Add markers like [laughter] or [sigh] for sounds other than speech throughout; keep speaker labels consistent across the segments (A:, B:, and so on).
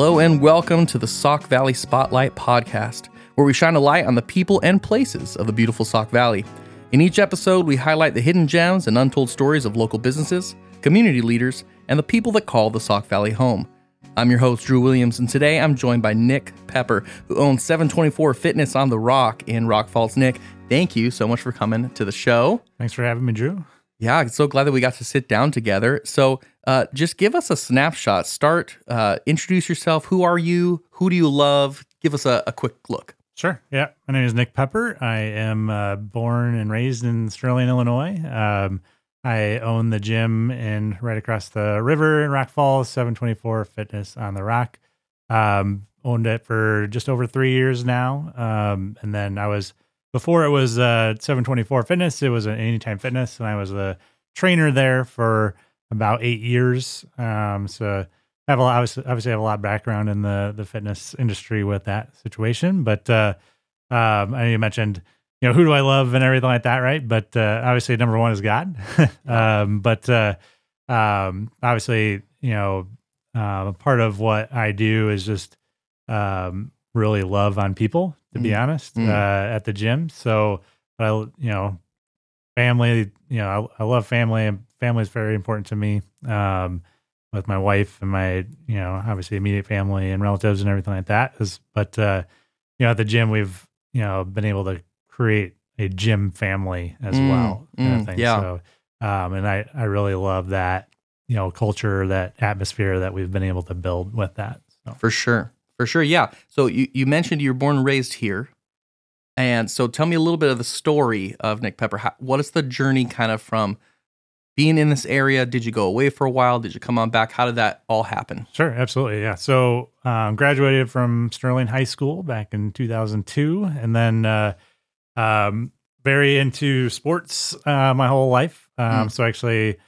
A: Hello and welcome to the Sauk Valley Spotlight podcast, where we shine a light on the people and places of the beautiful Sauk Valley. In each episode, we highlight the hidden gems and untold stories of local businesses, community leaders, and the people that call the Sauk Valley home. I'm your host, Drew Williams, and today I'm joined by Nick Pepper, who owns 724 Fitness on the Rock in Rock Falls. Nick, thank you so much for coming to the show.
B: Thanks for having me, Drew.
A: Yeah, I'm so glad that we got to sit down together. So, uh, just give us a snapshot. Start, uh, introduce yourself. Who are you? Who do you love? Give us a, a quick look.
B: Sure. Yeah. My name is Nick Pepper. I am uh, born and raised in Sterling, Illinois. Um, I own the gym in right across the river in Rock Falls, 724 Fitness on the Rock. Um, owned it for just over three years now. Um, and then I was before it was uh, 724 Fitness, it was an Anytime Fitness, and I was a trainer there for about eight years. Um, so I have a lot, obviously, obviously, I have a lot of background in the the fitness industry with that situation. But uh, um, I know you mentioned, you know, who do I love and everything like that, right? But uh, obviously, number one is God. [laughs] um, but uh, um, obviously, you know, uh, part of what I do is just um, really love on people, to be
A: Mm.
B: honest,
A: Mm.
B: uh, at the gym. So, I, you know, family, you know, I, I love family and family is very important to me. Um, with my wife and my, you know, obviously immediate family and relatives and everything like that. Is, but, uh, you know, at the gym, we've, you know, been able to create a gym family as
A: Mm,
B: well. kind of
A: mm, yeah.
B: So, um, and I, I really love that, you know, culture, that atmosphere that we've been able to build with that. So.
A: For sure. For sure. Yeah. So, you, you mentioned you were born and raised here. And so, tell me a little bit of the story of Nick Pepper. How, what is the journey kind of from being in this area? Did you go away for a while? Did you come on back? How did that all happen?
B: Sure, absolutely. Yeah. So, um, graduated from Sterling High School back in 2002, and then uh, um, very into sports uh, my whole life. Um,
A: Mm.
B: So, actually,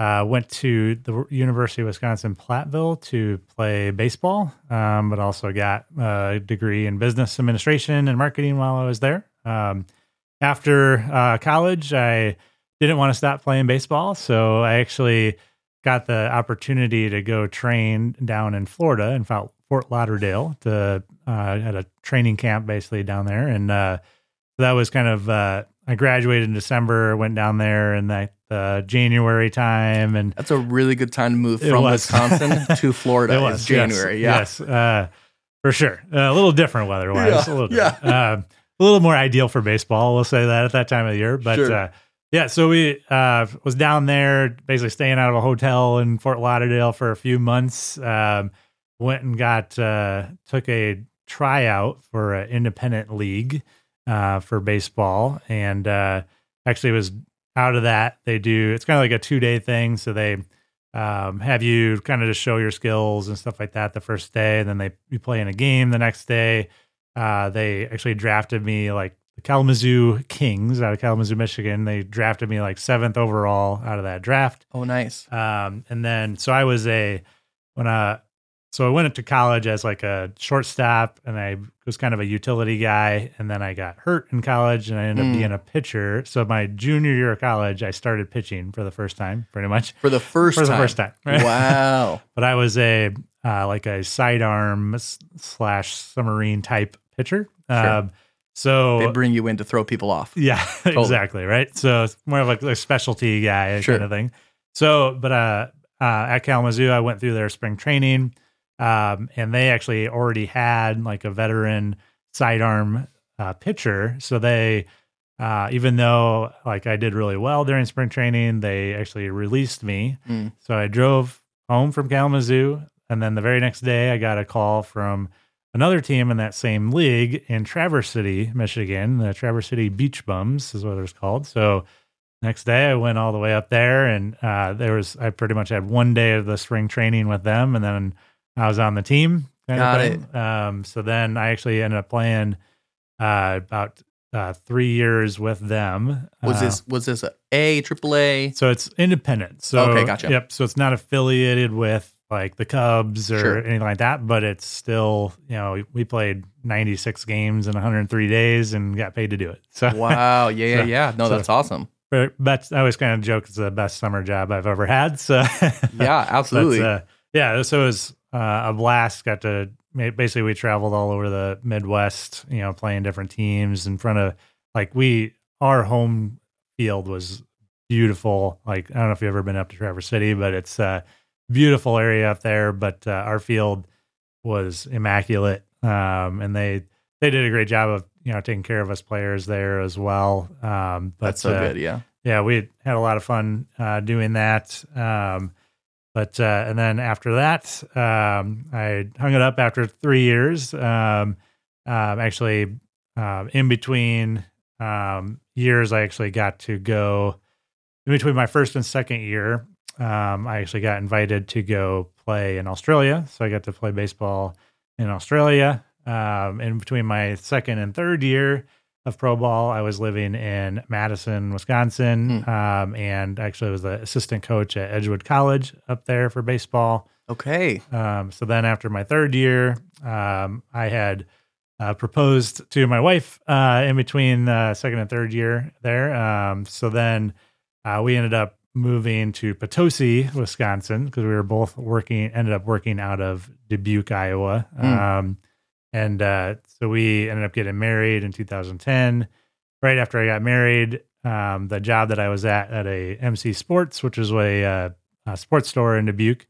B: uh, went to the University of Wisconsin Platteville to play baseball, um, but also got a degree in business administration and marketing while I was there. Um, after uh, college, I didn't want to stop playing baseball, so I actually got the opportunity to go train down in Florida in Fort Lauderdale to uh, at a training camp basically down there, and uh, that was kind of uh, I graduated in December, went down there in that uh, January time, and
A: That's a really good time to move from. Wisconsin [laughs] to Florida.
B: it was yes,
A: January. yeah.
B: yes, uh, for sure. Uh, a little different weather wise,
A: Yeah,
B: a little,
A: yeah.
B: Um, a little more ideal for baseball. We'll say that at that time of the year, but
A: Sure.
B: uh, yeah. So we uh, was down there, basically staying out of a hotel in Fort Lauderdale for a few months. Um, went and got uh, took a tryout for an independent league uh, for baseball, and uh, actually was out of that. They do it's kind of like a two day thing, so they um, have you kind of just show your skills and stuff like that the first day, and then they you play in a game the next day. Uh, they actually drafted me like the Kalamazoo Kings out of Kalamazoo, Michigan. They drafted me like seventh overall out of that draft.
A: Oh, nice.
B: Um, and then so I was a when I so I went into college as like a shortstop, and I was kind of a utility guy. And then I got hurt in college, and I ended
A: Mm.
B: up being a pitcher. So my junior year of college, I started pitching for the first time, pretty much
A: For the first
B: for the
A: time.
B: first time. [laughs] right?
A: Wow.
B: but I was a uh, like a sidearm slash submarine type pitcher.
A: Sure.
B: Um, so
A: They bring you in to throw people off.
B: yeah, [laughs] exactly. Right. So it's more of like a specialty guy
A: Sure.
B: kind of thing. So, but uh, uh, at Kalamazoo, I went through their spring training, um, and they actually already had like a veteran sidearm uh, pitcher. So they, uh, even though like I did really well during spring training, they actually released me.
A: Mm.
B: So I drove home from Kalamazoo, and then the very next day, I got a call from another team in that same league in Traverse City, Michigan. The Traverse City Beach Bums is what it was called. So next day, I went all the way up there, and uh, there was I pretty much had one day of the spring training with them, and then I was on the team.
A: Got
B: thing. Um, so then I actually ended up playing uh, about uh, three years with them.
A: Was
B: Uh,
A: this was this a A, triple A?
B: so it's independent. So
A: Okay, gotcha.
B: Yep. So it's not affiliated with like the Cubs or
A: Sure.
B: anything like that, but it's still, you know, we, played 96 games in 103 days and got paid to do it. So
A: Wow. [laughs] Yeah, yeah,
B: So-
A: yeah. No,
B: so-
A: that's awesome.
B: but that's, I always kind of joke it's the best summer job I've ever had. So
A: Yeah, [laughs] absolutely.
B: Uh, yeah. So it was uh, a blast. Got to basically we traveled all over the Midwest, you know, playing different teams in front of like we our home field was beautiful. Like I don't know if you've ever been up to Traverse City, but it's a beautiful area up there. But uh, our field was immaculate, um, and they they did a great job of you know taking care of us players there as well. Um, but
A: That's so
B: uh,
A: good. Yeah.
B: yeah, we had a lot of fun uh, doing that. Um, but uh, and then after that, um, I hung it up after three years. Um, um, actually, um, in between um, years, I actually got to go in between my first and second year. Um, I actually got invited to go play in Australia, so I got to play baseball in Australia. In between my second and third year, of pro ball. I was living in Madison, Wisconsin, um, and actually was the assistant coach at Edgewood College up there for baseball.
A: Okay.
B: Um, so then after my third year, um, I had uh, proposed to my wife uh, in between uh, second and third year there. Um, so then uh, we ended up moving to Potosi, Wisconsin, because we were both working, ended up working out of Dubuque, Iowa. Um, and uh, so we ended up getting married in 2010. Right after I got married, um, the job that I was at at a MC Sports, which was a, uh, a sports store in Dubuque,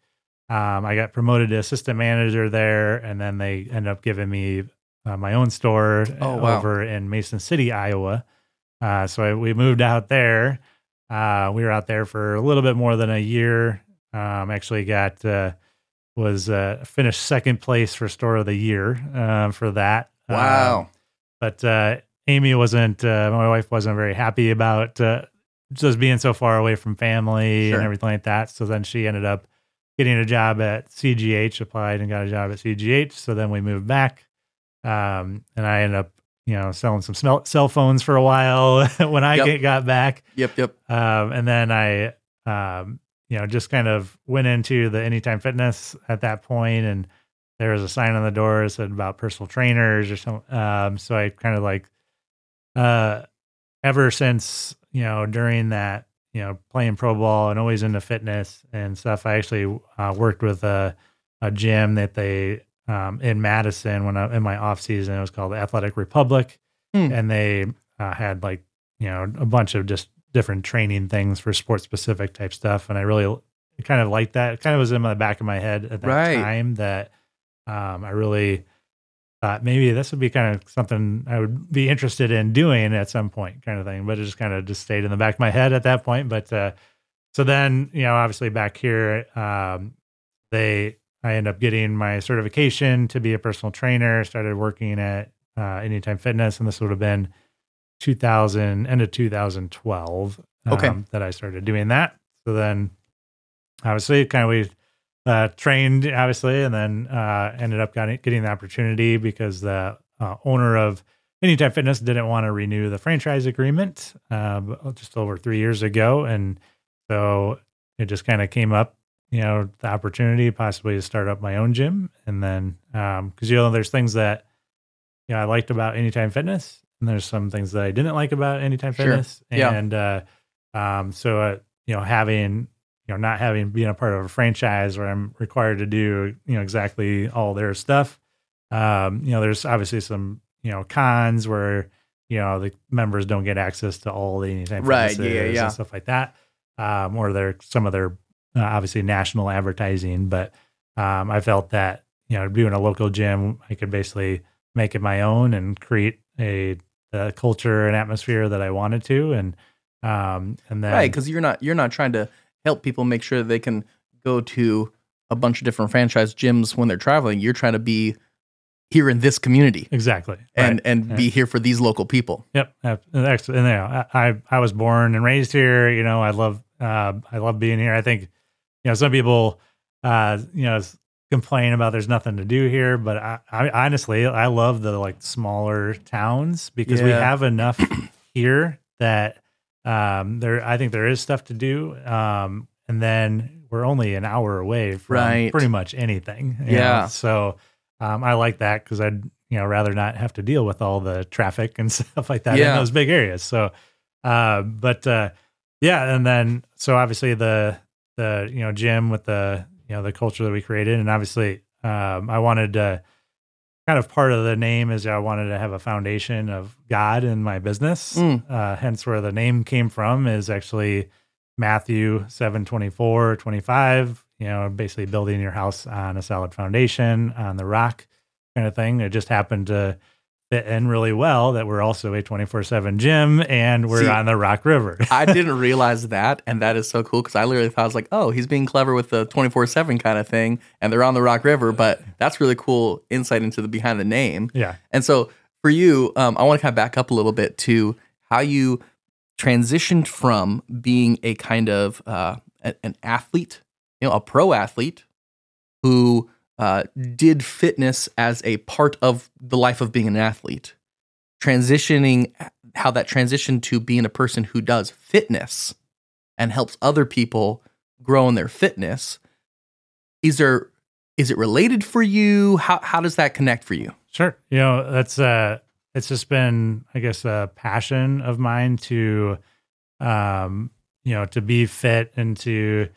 B: um, I got promoted to assistant manager there, and then they ended up giving me uh, my own store
A: Oh, wow.
B: over in Mason City, Iowa. Uh, so I, we moved out there. Uh, we were out there for a little bit more than a year. Um, actually, got uh, was uh, finished second place for store of the year uh, for that. Um,
A: Wow.
B: but uh, Amy wasn't. Uh, my wife wasn't very happy about uh, just being so far away from family
A: Sure.
B: and everything like that. So then she ended up getting a job at CGH, applied and got a job at CGH. So then we moved back, um, and I ended up, you know, selling some smell- cell phones for a while [laughs] when I
A: Yep.
B: get, got back.
A: Yep. Yep.
B: Um, and then I, um, you know, just kind of went into the Anytime Fitness at that point, and there was a sign on the door that said about personal trainers or something. Um, so I kind of like, uh, ever since you know during that, you know, playing pro ball and always into fitness and stuff. I actually uh, worked with a a gym that they um, in Madison when I in my off season. It was called the Athletic Republic,
A: Hmm.
B: and they uh, had like you know a bunch of just different training things for sports specific type stuff. And i really kind of liked that. It kind of was in the back of my head at that
A: Right.
B: time that um, i really thought maybe this would be kind of something i would be interested in doing at some point kind of thing. But it just kind of just stayed in the back of my head at that point. But uh, so then you know obviously back here um, they i end up getting my certification to be a personal trainer. Started working at uh, anytime fitness and this would have been 2000 end of 2012
A: Okay.
B: um, that I started doing that. So then obviously kind of we uh, trained obviously and then uh, ended up getting, getting the opportunity because the uh, owner of Anytime Fitness didn't want to renew the franchise agreement uh, just over three years ago. And so it just kind of came up, you know, the opportunity possibly to start up my own gym. And then, um, cause you know, there's things that, you know, I liked about Anytime Fitness and there's some things that I didn't like about Anytime
A: Sure.
B: Fitness.
A: Yeah.
B: And, uh, um, so, uh, you know, having, you know, not having being a part of a franchise where I'm required to do, you know, exactly all their stuff. Um, you know, there's obviously some, you know, cons where, you know, the members don't get access to all the anytime
A: Right, yeah,
B: fitnesses
A: yeah.
B: and stuff like that. Um, or they're some of their uh, obviously national advertising, but um, I felt that you know doing a local gym, I could basically make it my own and create a, a culture and atmosphere that I wanted to, and um, and then
A: right because you're not you're not trying to help people make sure they can go to a bunch of different franchise gyms when they're traveling you're trying to be here in this community
B: exactly
A: and
B: right.
A: and
B: Yeah.
A: be here for these local people
B: Yep. And, you know, I, I was born and raised here. You know, I love uh, I love being here. I think you know some people uh, you know complain about there's nothing to do here, but I, I honestly I love the like smaller towns because we have enough [clears throat] here that um, there I think there is stuff to do. Um, and then we're only an hour away from
A: Right.
B: pretty much anything. you know?
A: Yeah.
B: So um, I like that because I'd you know rather not have to deal with all the traffic and [laughs] stuff like that
A: Yeah.
B: in those big areas. So, uh, but uh, yeah, and then so obviously the the you know gym with the you know the culture that we created, and obviously um, I wanted to kind of part of the name is I wanted to have a foundation of God in my business.
A: Mm.
B: Uh, hence where the name came from is actually Matthew 7 24, 25, you know, basically building your house on a solid foundation, on the rock kind of thing. It just happened to fit in really well that we're also a 24 7 gym and we're
A: See,
B: on the Rock River. [laughs]
A: I didn't [laughs] realize that, and that is so cool because I literally thought I was like, oh, he's being clever with the twenty four seven kind of thing, and they're on the Rock River. But that's really cool insight into the behind the name.
B: yeah.
A: And so for you, um, I want to kind of back up a little bit to how you transitioned from being a kind of uh, an athlete, you know, a pro athlete who uh, did fitness as a part of the life of being an athlete, transitioning how that transitioned to being a person who does fitness and helps other people grow in their fitness. Is there is it related for you? How how does that connect for you?
B: Sure. You know, that's uh it's just been, I guess, a passion of mine to um, you know, to be fit and to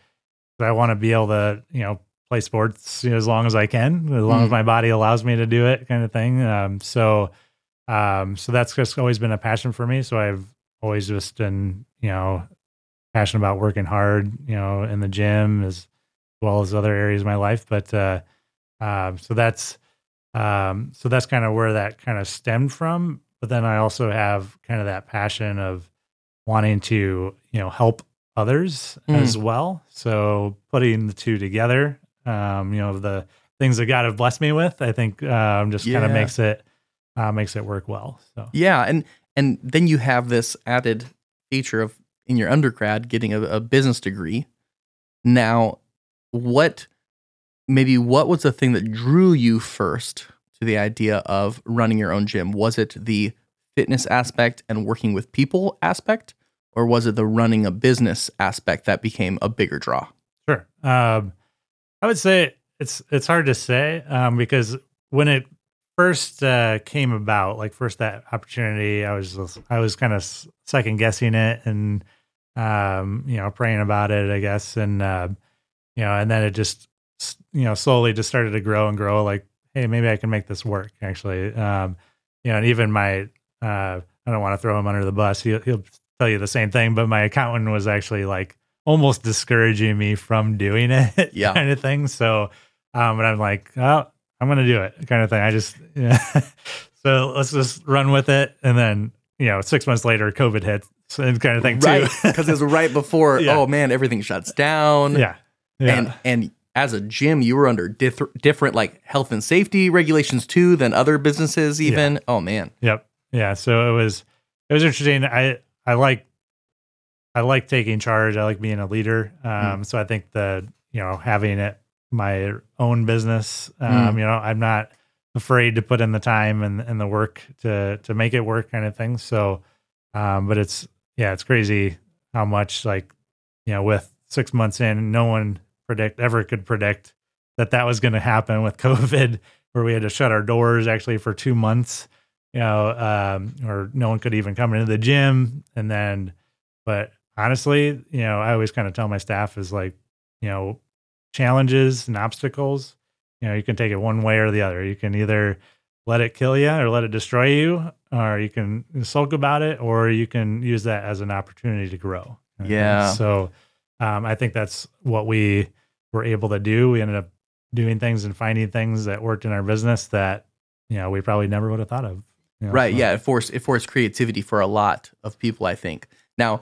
B: I want to be able to, you know, play sports you know, as long as I can, as long as
A: Mm.
B: my body allows me to do it, kind of thing. Um, so um, so that's just always been a passion for me. So I've always just been, you know, passionate about working hard, you know, in the gym as well as other areas of my life. But uh, um, so that's um, so that's kind of where that kind of stemmed from. But then I also have kind of that passion of wanting to, you know, help others
A: Mm.
B: as well. So putting the two together, um, you know, the things that God have blessed me with, I think um, just kind of makes it uh, makes it work well. So
A: Yeah, and and then you have this added feature of in your undergrad getting a, a business degree. Now, what maybe what was the thing that drew you first to the idea of running your own gym? Was it the fitness aspect and working with people aspect, or was it the running a business aspect that became a bigger draw?
B: Sure. Um, I would say it's it's hard to say um, because when it first uh, came about, like first that opportunity, I was just- I was kind of second guessing it and um, you know praying about it, I guess, and uh, you know, and then it just you know slowly just started to grow and grow. Like, hey, maybe I can make this work. Actually, um, you know, and even my uh, I don't want to throw him under the bus. He'll, he'll tell you the same thing, but my accountant was actually like almost discouraging me from doing it, [laughs]
A: Yeah.
B: kind of thing. So, um, but I'm like, oh, I'm gonna do it, kind of thing. I just, [laughs] yeah. so let's just run with it, and then you know, six months later, COVID hit, and kind of thing too.
A: Right, because it was right before. [laughs]
B: Yeah.
A: Oh man, everything shuts down.
B: yeah, yeah,
A: and and as a gym you were under dith- different like health and safety regulations too than other businesses even oh man
B: Yep. Yeah. So it was it was interesting. I I like I like taking charge. I like being a leader. Um, So I think the you know having it my own business. Um,
A: Mm.
B: You know, I'm not afraid to put in the time and and the work to to make it work, kind of thing. So, um, but it's yeah, it's crazy how much like you know with six months in, no one predict ever could predict that that was going to happen with [laughs] COVID, where we had to shut our doors actually for two months you know, um, or no one could even come into the gym. And then, but honestly, you know, I always kind of tell my staff is like, you know, challenges and obstacles, you know, you can take it one way or the other. You can either let it kill you or let it destroy you, or you can sulk about it, or you can use that as an opportunity to grow.
A: Yeah.
B: So um, I think that's what we were able to do. We ended up doing things and finding things that worked in our business that, you know, we probably never would have thought of. you know,
A: right
B: so-
A: yeah it forced it forced creativity for a lot of people i think now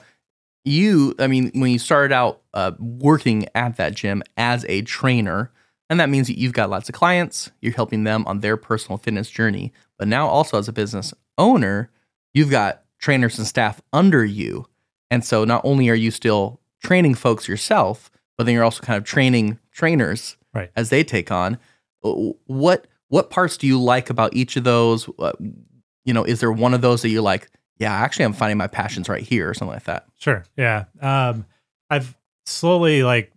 A: you i mean when you started out uh, working at that gym as a trainer and that means that you've got lots of clients you're helping them on their personal fitness journey but now also as a business owner you've got trainers and staff under you. And so not only are you still training folks yourself but then you're also kind of training trainers
B: Right.
A: as they take on. Uh, what what parts do you like about each of those? Uh, you know is there one of those that you're like yeah actually i'm finding my passions right here or something like that
B: Sure. Yeah. Um, I've slowly like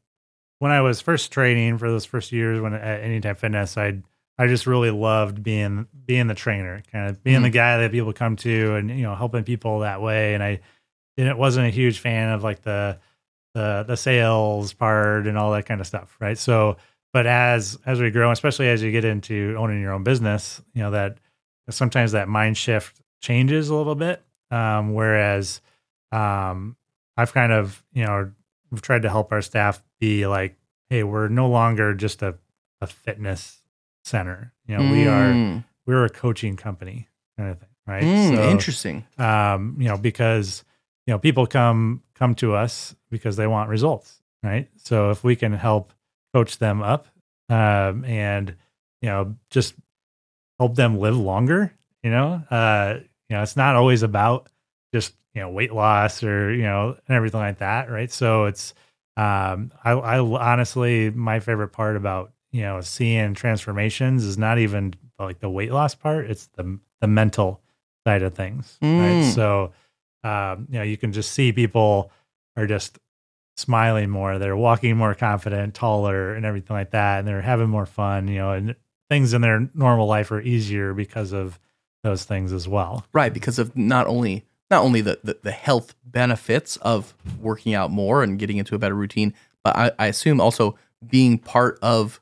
B: when I was first training for those first years when at Anytime Fitness, I I just really loved being being the trainer, kind of being the guy that people come to and you know helping people that way. And I and it wasn't a huge fan of like the the the sales part and all that kind of stuff, right? So but as as we grow, especially as you get into owning your own business, you know that sometimes that mind shift changes a little bit. Um, whereas um, I've kind of you know we've tried to help our staff be like, hey, we're no longer just a a fitness center. You know, we are
A: Mm,
B: we're a coaching company kind of thing, right?
A: mm,
B: So,
A: interesting.
B: um, you know, because you know people come come to us because they want results, right? So if we can help coach them up um, and you know just help them live longer, you know, uh, you know, it's not always about just you know weight loss or you know and everything like that, right? So it's um, I, I honestly my favorite part about you know seeing transformations is not even like the weight loss part; it's the the mental side of things, right?
A: Mm.
B: So um, you know you can just see people are just smiling more they're walking more confident taller and everything like that and they're having more fun you know and things in their normal life are easier because of those things as well
A: Right, because of not only not only the, the the health benefits of working out more and getting into a better routine, but I, I assume also being part of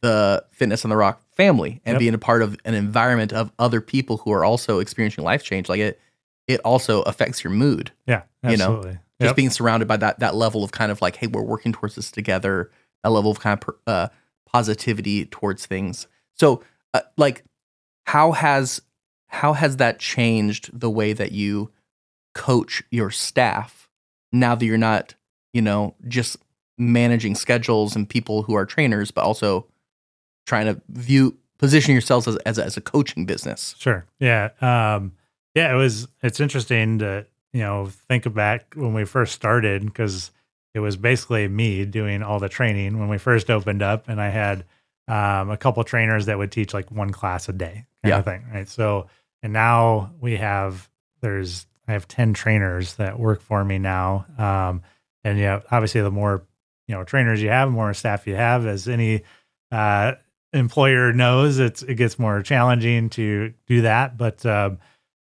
A: the Fitness on the Rock family and
B: Yep.
A: being a part of an environment of other people who are also experiencing life change. Like it, it also affects your mood.
B: yeah
A: You know,
B: absolutely
A: Just being surrounded by that that level of kind of like, hey, we're working towards this together. That level of kind of uh, positivity towards things. So, uh, like, how has how has that changed the way that you coach your staff now that you're not, you know, just managing schedules and people who are trainers, but also trying to view position yourselves as as a, as a coaching business.
B: Sure. Yeah. Um, yeah, it was, it's interesting to, you know, think back when we first started because it was basically me doing all the training when we first opened up. And I had um, a couple trainers that would teach like one class a day kind
A: Yeah.
B: of thing. Right. So, and now we have, there's, I have 10 trainers that work for me now. Um, and yeah, obviously the more, you know, trainers you have, more staff you have as any, uh, employer knows it's it gets more challenging to do that but um,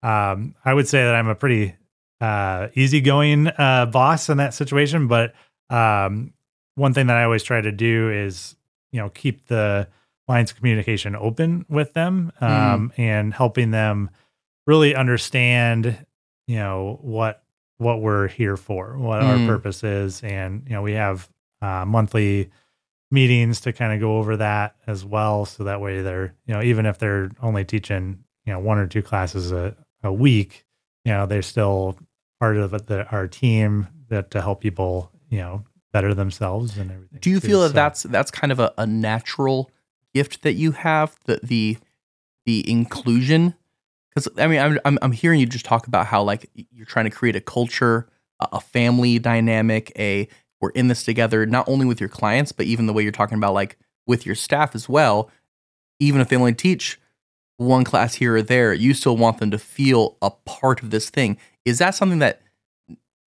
B: um, i would say that i'm a pretty uh, easygoing uh, boss in that situation but um, one thing that i always try to do is you know keep the lines of communication open with them um, and helping them really understand you know what what we're here for what
A: Mm.
B: our purpose is and you know we have uh, monthly meetings to kind of go over that as well. So that way they're, you know, even if they're only teaching, you know, one or two classes a, a week, you know, they're still part of the, our team that to help people, you know, better themselves and everything.
A: Do you
B: too.
A: feel that
B: So-
A: that's that's kind of a, a natural gift that you have the the the inclusion? Because I mean, I'm, I'm I'm hearing you just talk about how like you're trying to create a culture, a, family dynamic, a we're in this together, not only with your clients, but even the way you're talking about like with your staff as well. Even if they only teach one class here or there, you still want them to feel a part of this thing. Is that something that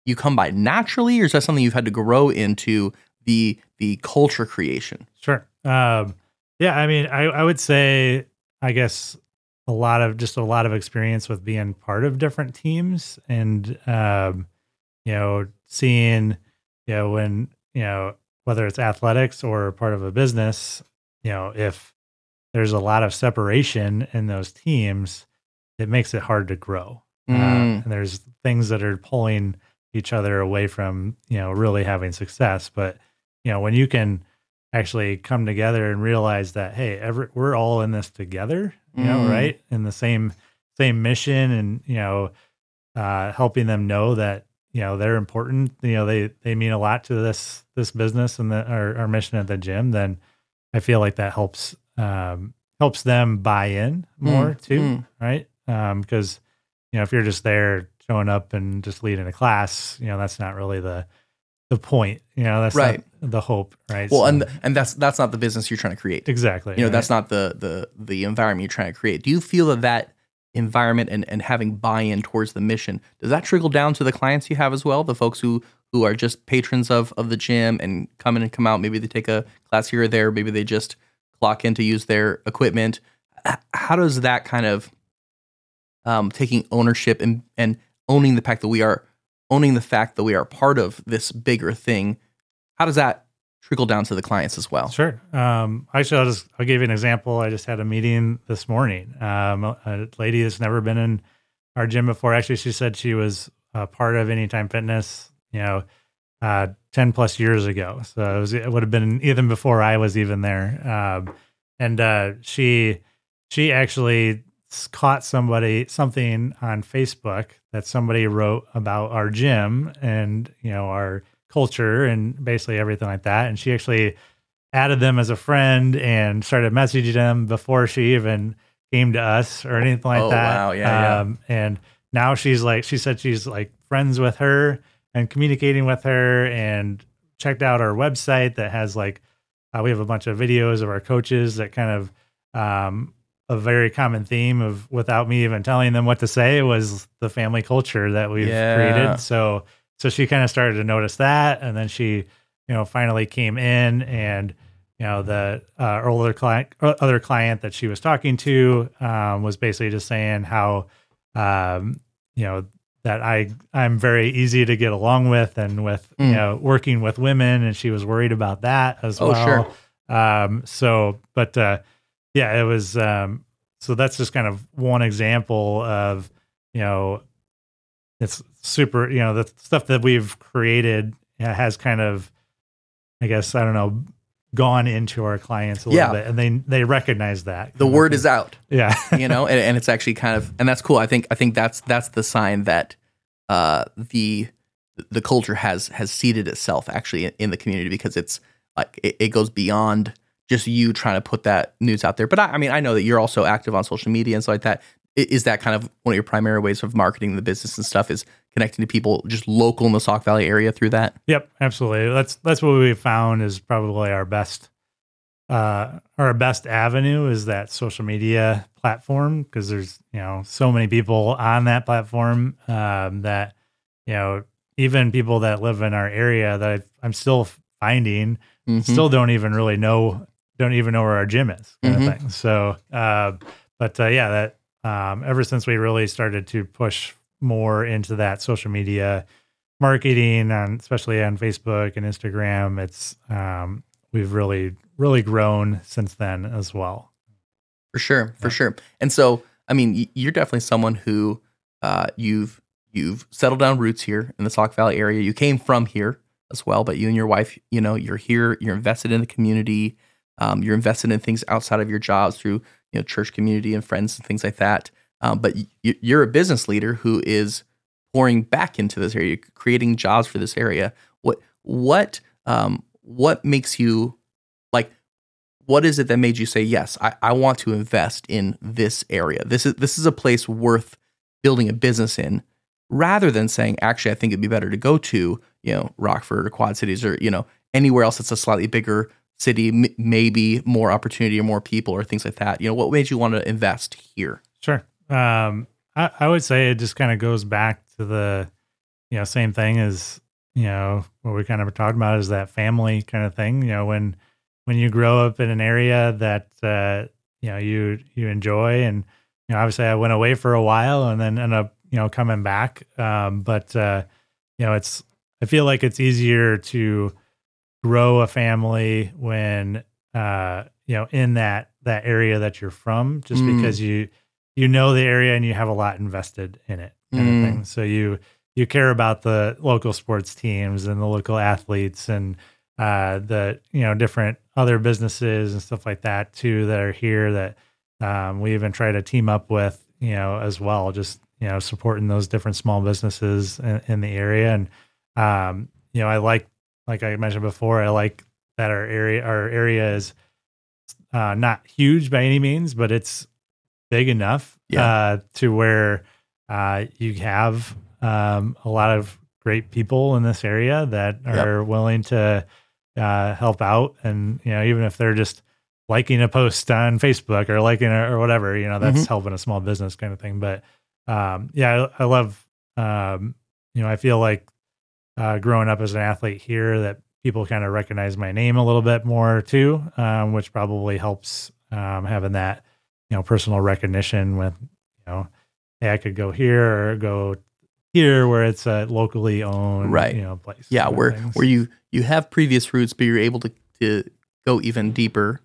A: you come by naturally, or is that something you've had to grow into the the culture creation?
B: Sure. Um, yeah, I mean, I, I would say, I guess, a lot of just a lot of experience with being part of different teams and, um, you know, seeing, you know, when, you know, whether it's athletics or part of a business, you know, if there's a lot of separation in those teams, it makes it hard to grow. Uh,
A: Mm.
B: and there's things that are pulling each other away from, you know, really having success. But, you know, when you can, actually come together and realize that hey every, we're all in this together you know
A: Mm.
B: right in the same same mission and you know uh helping them know that you know they're important you know they they mean a lot to this this business and the, our, our mission at the gym then i feel like that helps um helps them buy in more
A: Mm,
B: too
A: mm.
B: right um because you know if you're just there showing up and just leading a class you know that's not really the the point you know that's
A: Right.
B: the hope right
A: Well,
B: So-
A: and and that's that's not the business you're trying to create.
B: Exactly.
A: You know,
B: right.
A: that's not the the the environment you're trying to create. Do you feel that that environment and and having buy-in towards the mission does that trickle down to the clients you have as well? The folks who who are just patrons of of the gym and come in and come out. Maybe they take a class here or there. Maybe they just clock in to use their equipment. How does that kind of um, taking ownership and and owning the fact that we are owning the fact that we are part of this bigger thing? How does that trickle down to the clients as well.
B: Sure. Um, actually, I'll just I'll give you an example. I just had a meeting this morning. Um, a lady that's never been in our gym before. Actually, she said she was a part of Anytime Fitness. You know, uh, ten plus years ago. So it, was, it would have been even before I was even there. Um, and uh, she she actually caught somebody something on Facebook that somebody wrote about our gym and you know our culture and basically everything like that. And she actually added them as a friend and started messaging them before she even came to us or anything like
A: Oh,
B: that.
A: wow. Yeah,
B: um, And now she's like, she said she's like friends with her and communicating with her and checked out our website that has like, uh, we have a bunch of videos of our coaches that kind of, um, a very common theme of without me even telling them what to say was the family culture that we've
A: Yeah.
B: created. So, so she kind of started to notice that, and then she, you know, finally came in, and you know, the uh, older client, other client that she was talking to, um, was basically just saying how, um, you know, that I I'm very easy to get along with, and with
A: Mm.
B: you know working with women, and she was worried about that as
A: Oh,
B: well.
A: sure.
B: Um, so, but uh, yeah, it was. Um, so that's just kind of one example of you know, it's super. You know, the stuff that we've created has kind of, I guess, I don't know, gone into our clients a
A: Yeah.
B: little bit, and they they recognize that
A: The word is out.
B: yeah, [laughs]
A: you know and, and it's actually kind of and that's cool i think i think that's that's the sign that uh the the culture has has seeded itself actually in, in the community because it's like it, it goes beyond just you trying to put that news out there but I, I mean i know that you're also active on social media and stuff like that. Is that kind of one of your primary ways of marketing the business and stuff is connecting to people just local in the sauk valley area through that
B: Yep, absolutely. That's that's what we found is probably our best uh our best avenue is that social media platform because there's you know so many people on that platform um that you know even people that live in our area that I've, I'm still finding
A: Mhm.
B: still don't even really know don't even know where our gym is kind
A: Mhm.
B: of thing so uh but uh, yeah that um ever since we really started to push more into that social media marketing and especially on facebook and instagram it's um we've really really grown since then as well
A: For sure, for
B: Yeah.
A: sure. And so, I mean, you're definitely someone who uh, you've you've settled down roots here in the Sauk Valley area. You came from here as well, but you and your wife, you know, you're here. You're invested in the community. Um, you're invested in things outside of your jobs through you know church community and friends and things like that. Um, but y- you're a business leader who is pouring back into this area, creating jobs for this area. What what um, what makes you like what is it that made you say yes I, I want to invest in this area this is this is a place worth building a business in rather than saying actually i think it'd be better to go to you know rockford or quad cities or you know anywhere else that's a slightly bigger city m- maybe more opportunity or more people or things like that you know what made you want to invest here
B: Sure. Um, I, I would say it just kind of goes back to the, you know, same thing as, you know, what we kind of were talking about is that family kind of thing. You know, when when you grow up in an area that uh, you know you you enjoy, and you know, obviously I went away for a while and then end up, you know, coming back. Um, but uh, you know, it's I feel like it's easier to grow a family when uh, you know in that that area that you're from, just
A: Mm.
B: because you you know the area and you have a lot invested in it kind
A: Mm.
B: of thing. So you you care about the local sports teams and the local athletes and uh, the you know different other businesses and stuff like that too that are here that um, we even try to team up with you know as well just you know supporting those different small businesses in, in the area and um, you know I like like I mentioned before I like that our area our area is uh, not huge by any means but it's big enough
A: Yeah.
B: uh, to where uh, you have um, a lot of great people in this area that
A: Yep.
B: are willing to uh, help out, and you know, even if they're just liking a post on Facebook or liking it or whatever, you know, that's
A: Mhm.
B: helping a small business kind of thing. But um, yeah, I, I love, um, you know, I feel like uh, growing up as an athlete here that people kind of recognize my name a little bit more too, um, which probably helps um, having that, you know, personal recognition with, you know, hey, I could go here or go here where it's a locally owned
A: Right.
B: you know place.
A: Yeah, where
B: things.
A: where you you have previous roots, but you're able to to go even deeper,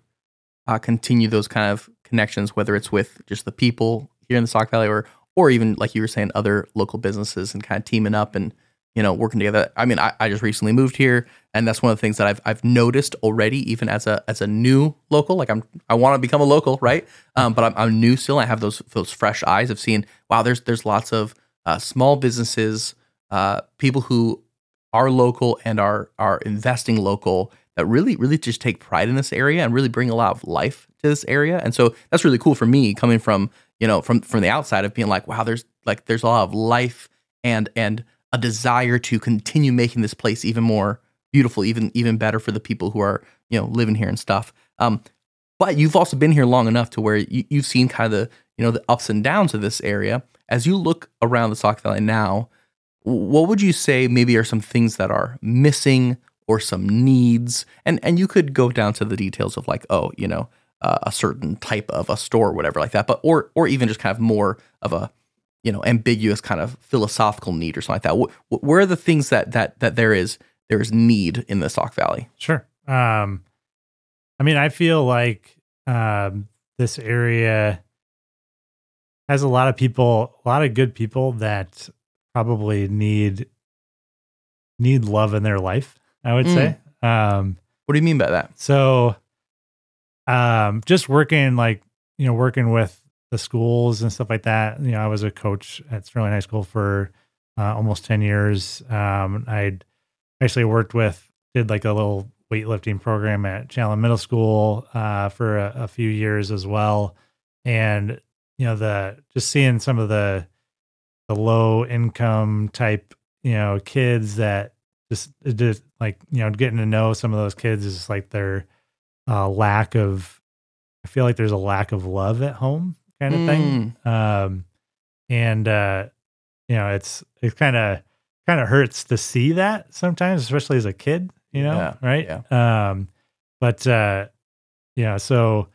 A: uh, continue those kind of connections, whether it's with just the people here in the Sauk Valley, or or even like you were saying, other local businesses, and kind of teaming up and you know working together. I mean, I, I just recently moved here, and that's one of the things that I've I've noticed already, even as a as a new local. Like I'm I want to become a local, right? Um, but I'm, I'm new still. I have those those fresh eyes of seeing wow. There's there's lots of uh, small businesses, uh, people who are local and are are investing local that really really just take pride in this area and really bring a lot of life to this area and so that's really cool for me coming from you know from from the outside of being like wow there's like there's a lot of life and and a desire to continue making this place even more beautiful even even better for the people who are you know living here and stuff. Um but you've also been here long enough to where you, you've seen kind of the you know the ups and downs of this area. As you look around the Sauk Valley now what would you say maybe are some things that are missing or some needs? And and you could go down to the details of like oh you know uh, a certain type of a store or whatever like that but or or even just kind of more of a you know ambiguous kind of philosophical need or something like that Wh- wh- where are the things that that that there is there is need in the Sauk Valley
B: Sure. Um, I mean, I feel like um, this area has a lot of people, a lot of good people that probably need need love in their life. I would say. Um,
A: what do you mean by that
B: so, um, just working like you know, working with the schools and stuff like that. You know, I was a coach at Sterling High School for uh, almost ten years. Um, I'd actually worked with did like a little weightlifting program at Challand Middle School uh, for a, a few years as well, and you know the just seeing some of the the low income type you know kids that just just like you know getting to know some of those kids is like their uh, lack of I feel like there's a lack of love at home kind of thing. Um, and uh, you know, it's it kind of kind of hurts to see that sometimes, especially as a kid. You know,
A: Yeah,
B: right? Um, but uh, yeah, so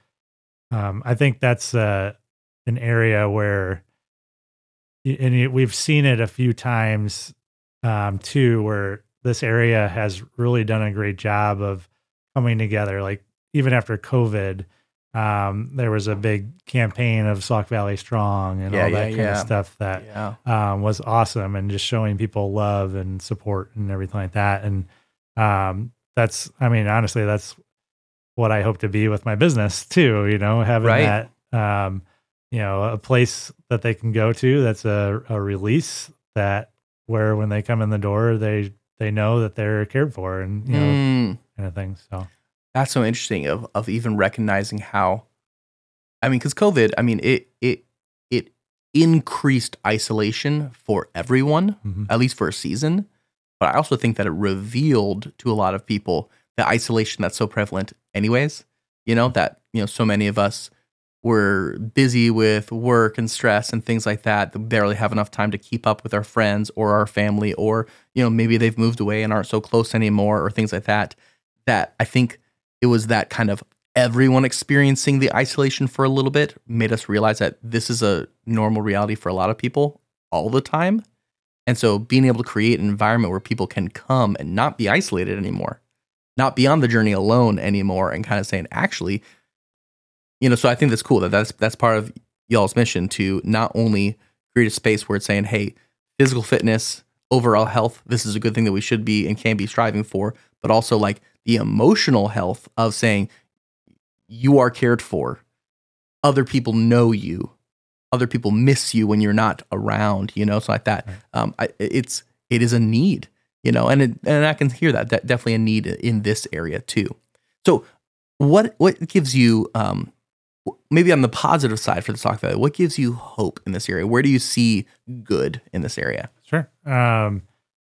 B: um, I think that's uh, an area where, and we've seen it a few times um, too, where this area has really done a great job of coming together. Like even after COVID, um, there was a big campaign of Sauk Valley Strong and
A: Yeah,
B: all
A: yeah,
B: that kind
A: yeah.
B: of stuff that
A: yeah
B: um, was awesome and just showing people love and support and everything like that. And um, that's, I mean, honestly, that's what I hope to be with my business [laughs] too. You know, having
A: Right.
B: that, um, you know, a place that they can go to that's a, a release that where when they come in the door, they they know that they're cared for and you know
A: Mm.
B: kind of thing. So
A: that's so interesting of of even recognizing how I mean cuz COVID I mean it it it increased isolation for everyone
B: mhm.
A: at least for a season but I also think that it revealed to a lot of people the isolation that's so prevalent anyways you know that you know so many of us were busy with work and stress and things like that that barely have enough time to keep up with our friends or our family or you know maybe they've moved away and aren't so close anymore or things like that that I think it was that kind of everyone experiencing the isolation for a little bit made us realize that this is a normal reality for a lot of people all the time. And so being able to create an environment where people can come and not be isolated anymore, not be on the journey alone anymore and kind of saying, actually, you know, so I think that's cool that that's that's part of y'all's mission to not only create a space where it's saying, hey, physical fitness, overall health, this is a good thing that we should be and can be striving for, but also like the emotional health of saying you are cared for. Other people know you. Other people miss you when you're not around, you know, so like that. Um, I, it's it is a need, you know, and it, and I can hear that. That definitely a need in this area too. So, what what gives you um, maybe on the positive side for the Sauk Valley? What gives you hope in this area? Where do you see good in this area?
B: Sure. Um,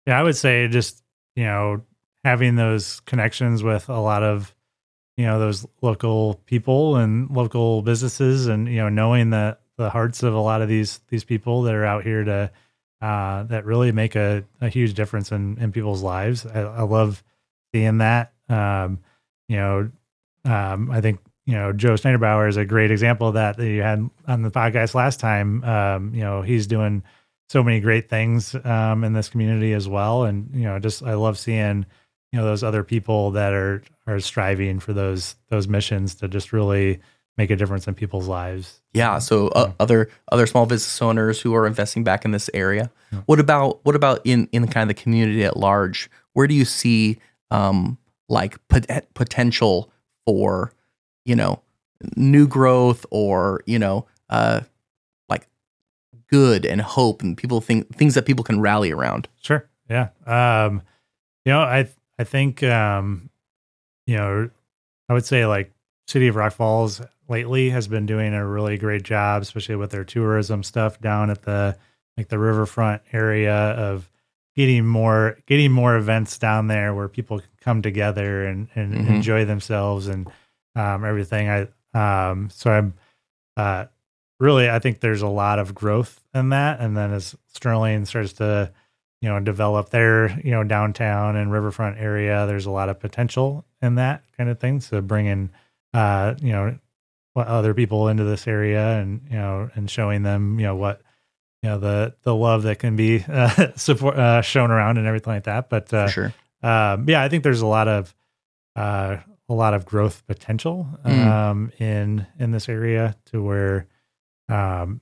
B: yeah, I would say just you know having those connections with a lot of you know those local people and local businesses, and you know knowing the the hearts of a lot of these these people that are out here to uh, that really make a, a huge difference in in people's lives. I, I love seeing that. Um, you know, um, I think you know Joe Schneiderbauer is a great example of that that you had on the podcast last time. Um, you know, he's doing so many great things um, in this community as well. And you know, just I love seeing you know those other people that are are striving for those those missions to just really make a difference in people's lives.
A: Yeah. So uh, other other small business owners who are investing back in this area.
B: Yeah.
A: What about what about in in kind of the community at large? Where do you see um, like pot- potential for you know new growth or you know uh, good and hope and people think things that people can rally around?
B: Sure. Yeah. Um, you know, I I think um, you know, I would say like City of Rock Falls lately has been doing a really great job, especially with their tourism stuff down at the like the riverfront area of getting more getting more events down there where people can come together and, and
A: Mhm.
B: enjoy themselves and um, everything. I um, so I'm uh, really I think there's a lot of growth in that, and then as Sterling starts to you know develop their you know downtown and riverfront area, there's a lot of potential in that kind of thing. So bringing uh, you know what other people into this area and you know and showing them you know what you know the the love that can be uh, [laughs] support uh, shown around and everything like that. But uh,
A: sure.
B: um, yeah, I think there's a lot of uh, a lot of growth potential
A: Mm.
B: um, in in this area to where um,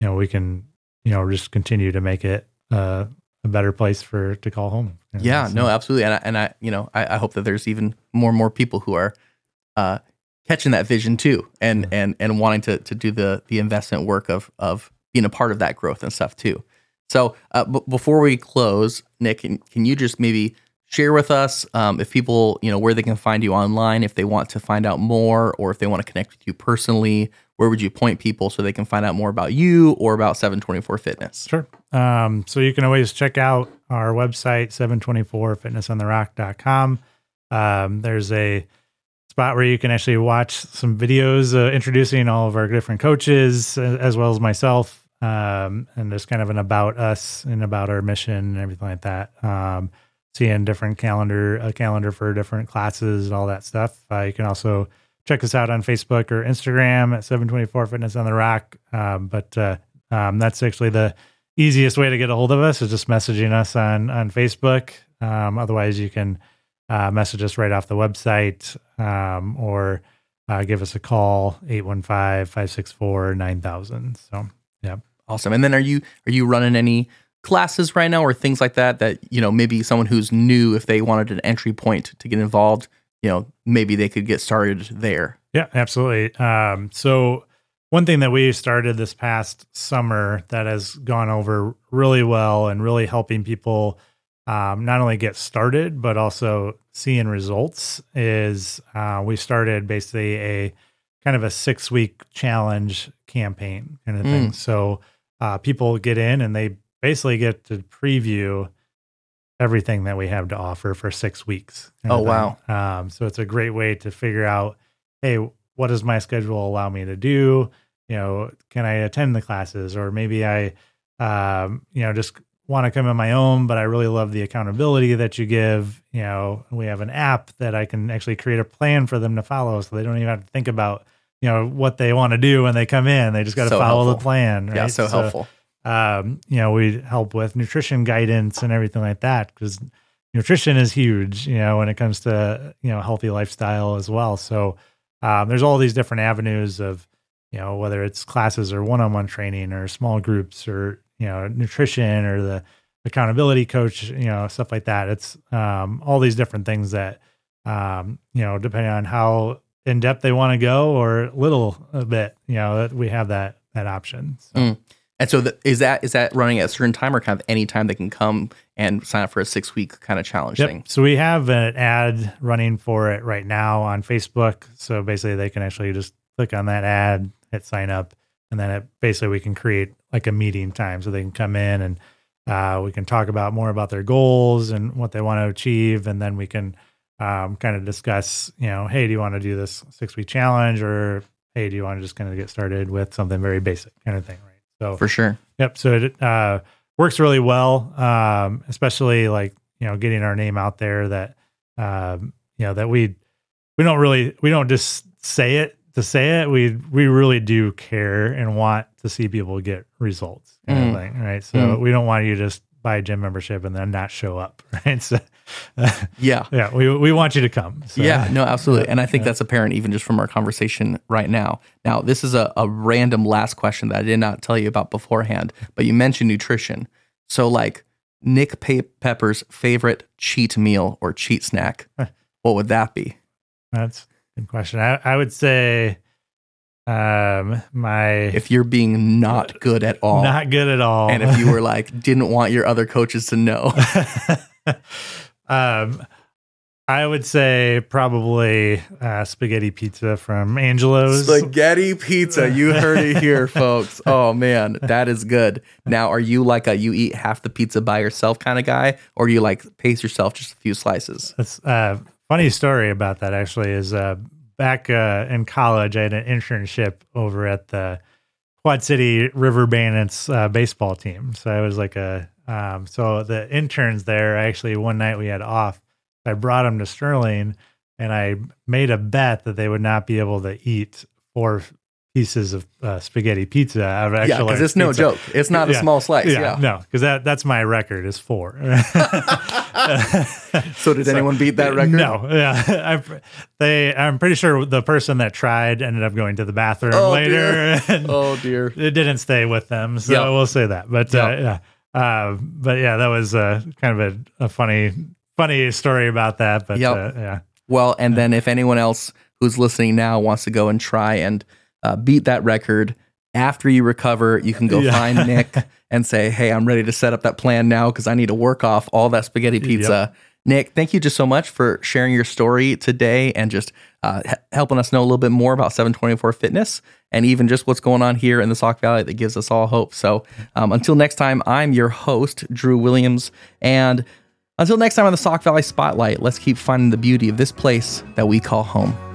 B: you know we can you know just continue to make it uh, a better place for to call home. you know,
A: Yeah,
B: so-
A: no, absolutely, and I, and I, you know, I, I hope that there's even more and more people who are uh, catching that vision too, and and and wanting to to do the the investment work of of being a part of that growth and stuff too. So, uh, b- before we close, Nick, can, can you just maybe share with us um, if people, you know, where they can find you online, if they want to find out more, or if they want to connect with you personally, where would you point people so they can find out more about you or about 724 Fitness?
B: Sure. Um, so you can always check out our website, 724fitnessontherock.com. Um, there's a spot where you can actually watch some videos uh, introducing all of our different coaches as well as myself. Um, and there's kind of an about us and about our mission and everything like that. Um, seeing different calendar, a calendar for different classes and all that stuff. Uh, you can also check us out on Facebook or Instagram at 724 Fitness on the Rock. Um, but uh, um, that's actually the easiest way to get a hold of us is just messaging us on on Facebook. Um, otherwise, you can uh, message us right off the website um, or uh, give us a call 815-564-9000. So yeah.
A: Awesome. And then are you are you running any classes right now or things like that that, you know, maybe someone who's new if they wanted an entry point to get involved, you know, maybe they could get started there.
B: Yeah, absolutely. Um, so one thing that we started this past summer that has gone over really well and really helping people um, not only get started but also seeing results is uh, we started basically a kind of a six week challenge campaign kind of thing. So uh, people get in and they basically get to preview everything that we have to offer for six weeks.
A: Oh, wow.
B: Um, so it's a great way to figure out, hey, what does my schedule allow me to do? You know, can I attend the classes, or maybe I, um, you know, just want to come on my own, but I really love the accountability that you give. You know, we have an app that I can actually create a plan for them to follow, so they don't even have to think about, you know, what they want to do when they come in. They just got to
A: So
B: follow the plan. Right?
A: Yeah, so, helpful.
B: Um, you know, we help with nutrition guidance and everything like that because nutrition is huge, you know, when it comes to, you know, healthy lifestyle as well. So um, there's all these different avenues of, you know, whether it's classes or one on one training or small groups or, you know, nutrition or the accountability coach, you know, stuff like that. It's um, all these different things that, um, you know, depending on how in depth they want to go or little a bit, you know, that we have that that option. So.
A: Mm. And so the, is that is that running at a certain time or kind of any time they can come and sign up for a six week kind of challenge
B: Yep.
A: thing?
B: So we have an ad running for it right now on Facebook. So basically, they can actually just click on that ad, hit sign up, and then it basically we can create like a meeting time so they can come in and uh, we can talk about more about their goals and what they want to achieve, and then we can um, kind of discuss, you know, hey, do you want to do this six week challenge, or hey, do you want to just kind of get started with something very basic kind of thing, right? So
A: For sure.
B: Yep. So it uh, works really well, um, especially like you know getting our name out there. That um, you know that we we don't really we don't just say it to say it. We we really do care and want to see people get results, kind
A: Mm.
B: of thing, right? So
A: Mm.
B: we don't want you just buy a gym membership and then not show up, [laughs] right? So [laughs]
A: Yeah.
B: yeah, we we want you to come. So,
A: Yeah, no, absolutely. And I think
B: yeah.
A: that's apparent even just from our conversation right now. Now, this is a, a random last question that I did not tell you about beforehand, but you mentioned nutrition. So, like Nick Pe- Pepper's favorite cheat meal or cheat snack, what would that be?
B: that's a good question. I, I would say um my
A: If you're being not good at all,
B: not good at all.
A: and if you were like, [laughs] didn't want your other coaches to know. [laughs]
B: um, I would say probably uh, spaghetti pizza from Angelo's.
A: Spaghetti pizza. You heard it here, [laughs] folks. Oh man, that is good. Now, are you like a you eat half the pizza by yourself kind of guy, or do you like pace yourself just a few slices?
B: That's uh, funny story about that. Actually, is uh, back uh, in college, I had an internship over at the Quad City River Bandits uh, baseball team. So I was like a um, so the interns there. Actually, one night we had off. I brought them to Sterling, and I made a bet that they would not be able to eat four pieces of uh, spaghetti pizza out of
A: Yeah, because it's no
B: pizza.
A: joke. It's not a small slice.
B: Yeah,
A: Yeah.
B: no, because that that's my record is four. [laughs]
A: So did anyone beat that record?
B: No, yeah, [laughs] I, they. I'm pretty sure the person that tried ended up going to the bathroom
A: Oh,
B: later,
A: dear. [laughs] Oh dear.
B: it didn't stay with them. So
A: Yeah.
B: we'll say that. But
A: Yeah.
B: uh, yeah, uh, but yeah, that was uh, kind of a, a funny, funny story about that. But
A: Yep.
B: uh, yeah,
A: Well, and then if anyone else who's listening now wants to go and try and uh, beat that record after you recover, you can go
B: Yeah.
A: find [laughs] Nick and say, "Hey, I'm ready to set up that plan now because I need to work off all that spaghetti pizza." Nick, thank you just so much for sharing your story today and just uh, h- helping us know a little bit more about 724 Fitness and even just what's going on here in the Sauk Valley that gives us all hope. So um, until next time, I'm your host, Drew Williams. And until next time on the Sauk Valley Spotlight, let's keep finding the beauty of this place that we call home.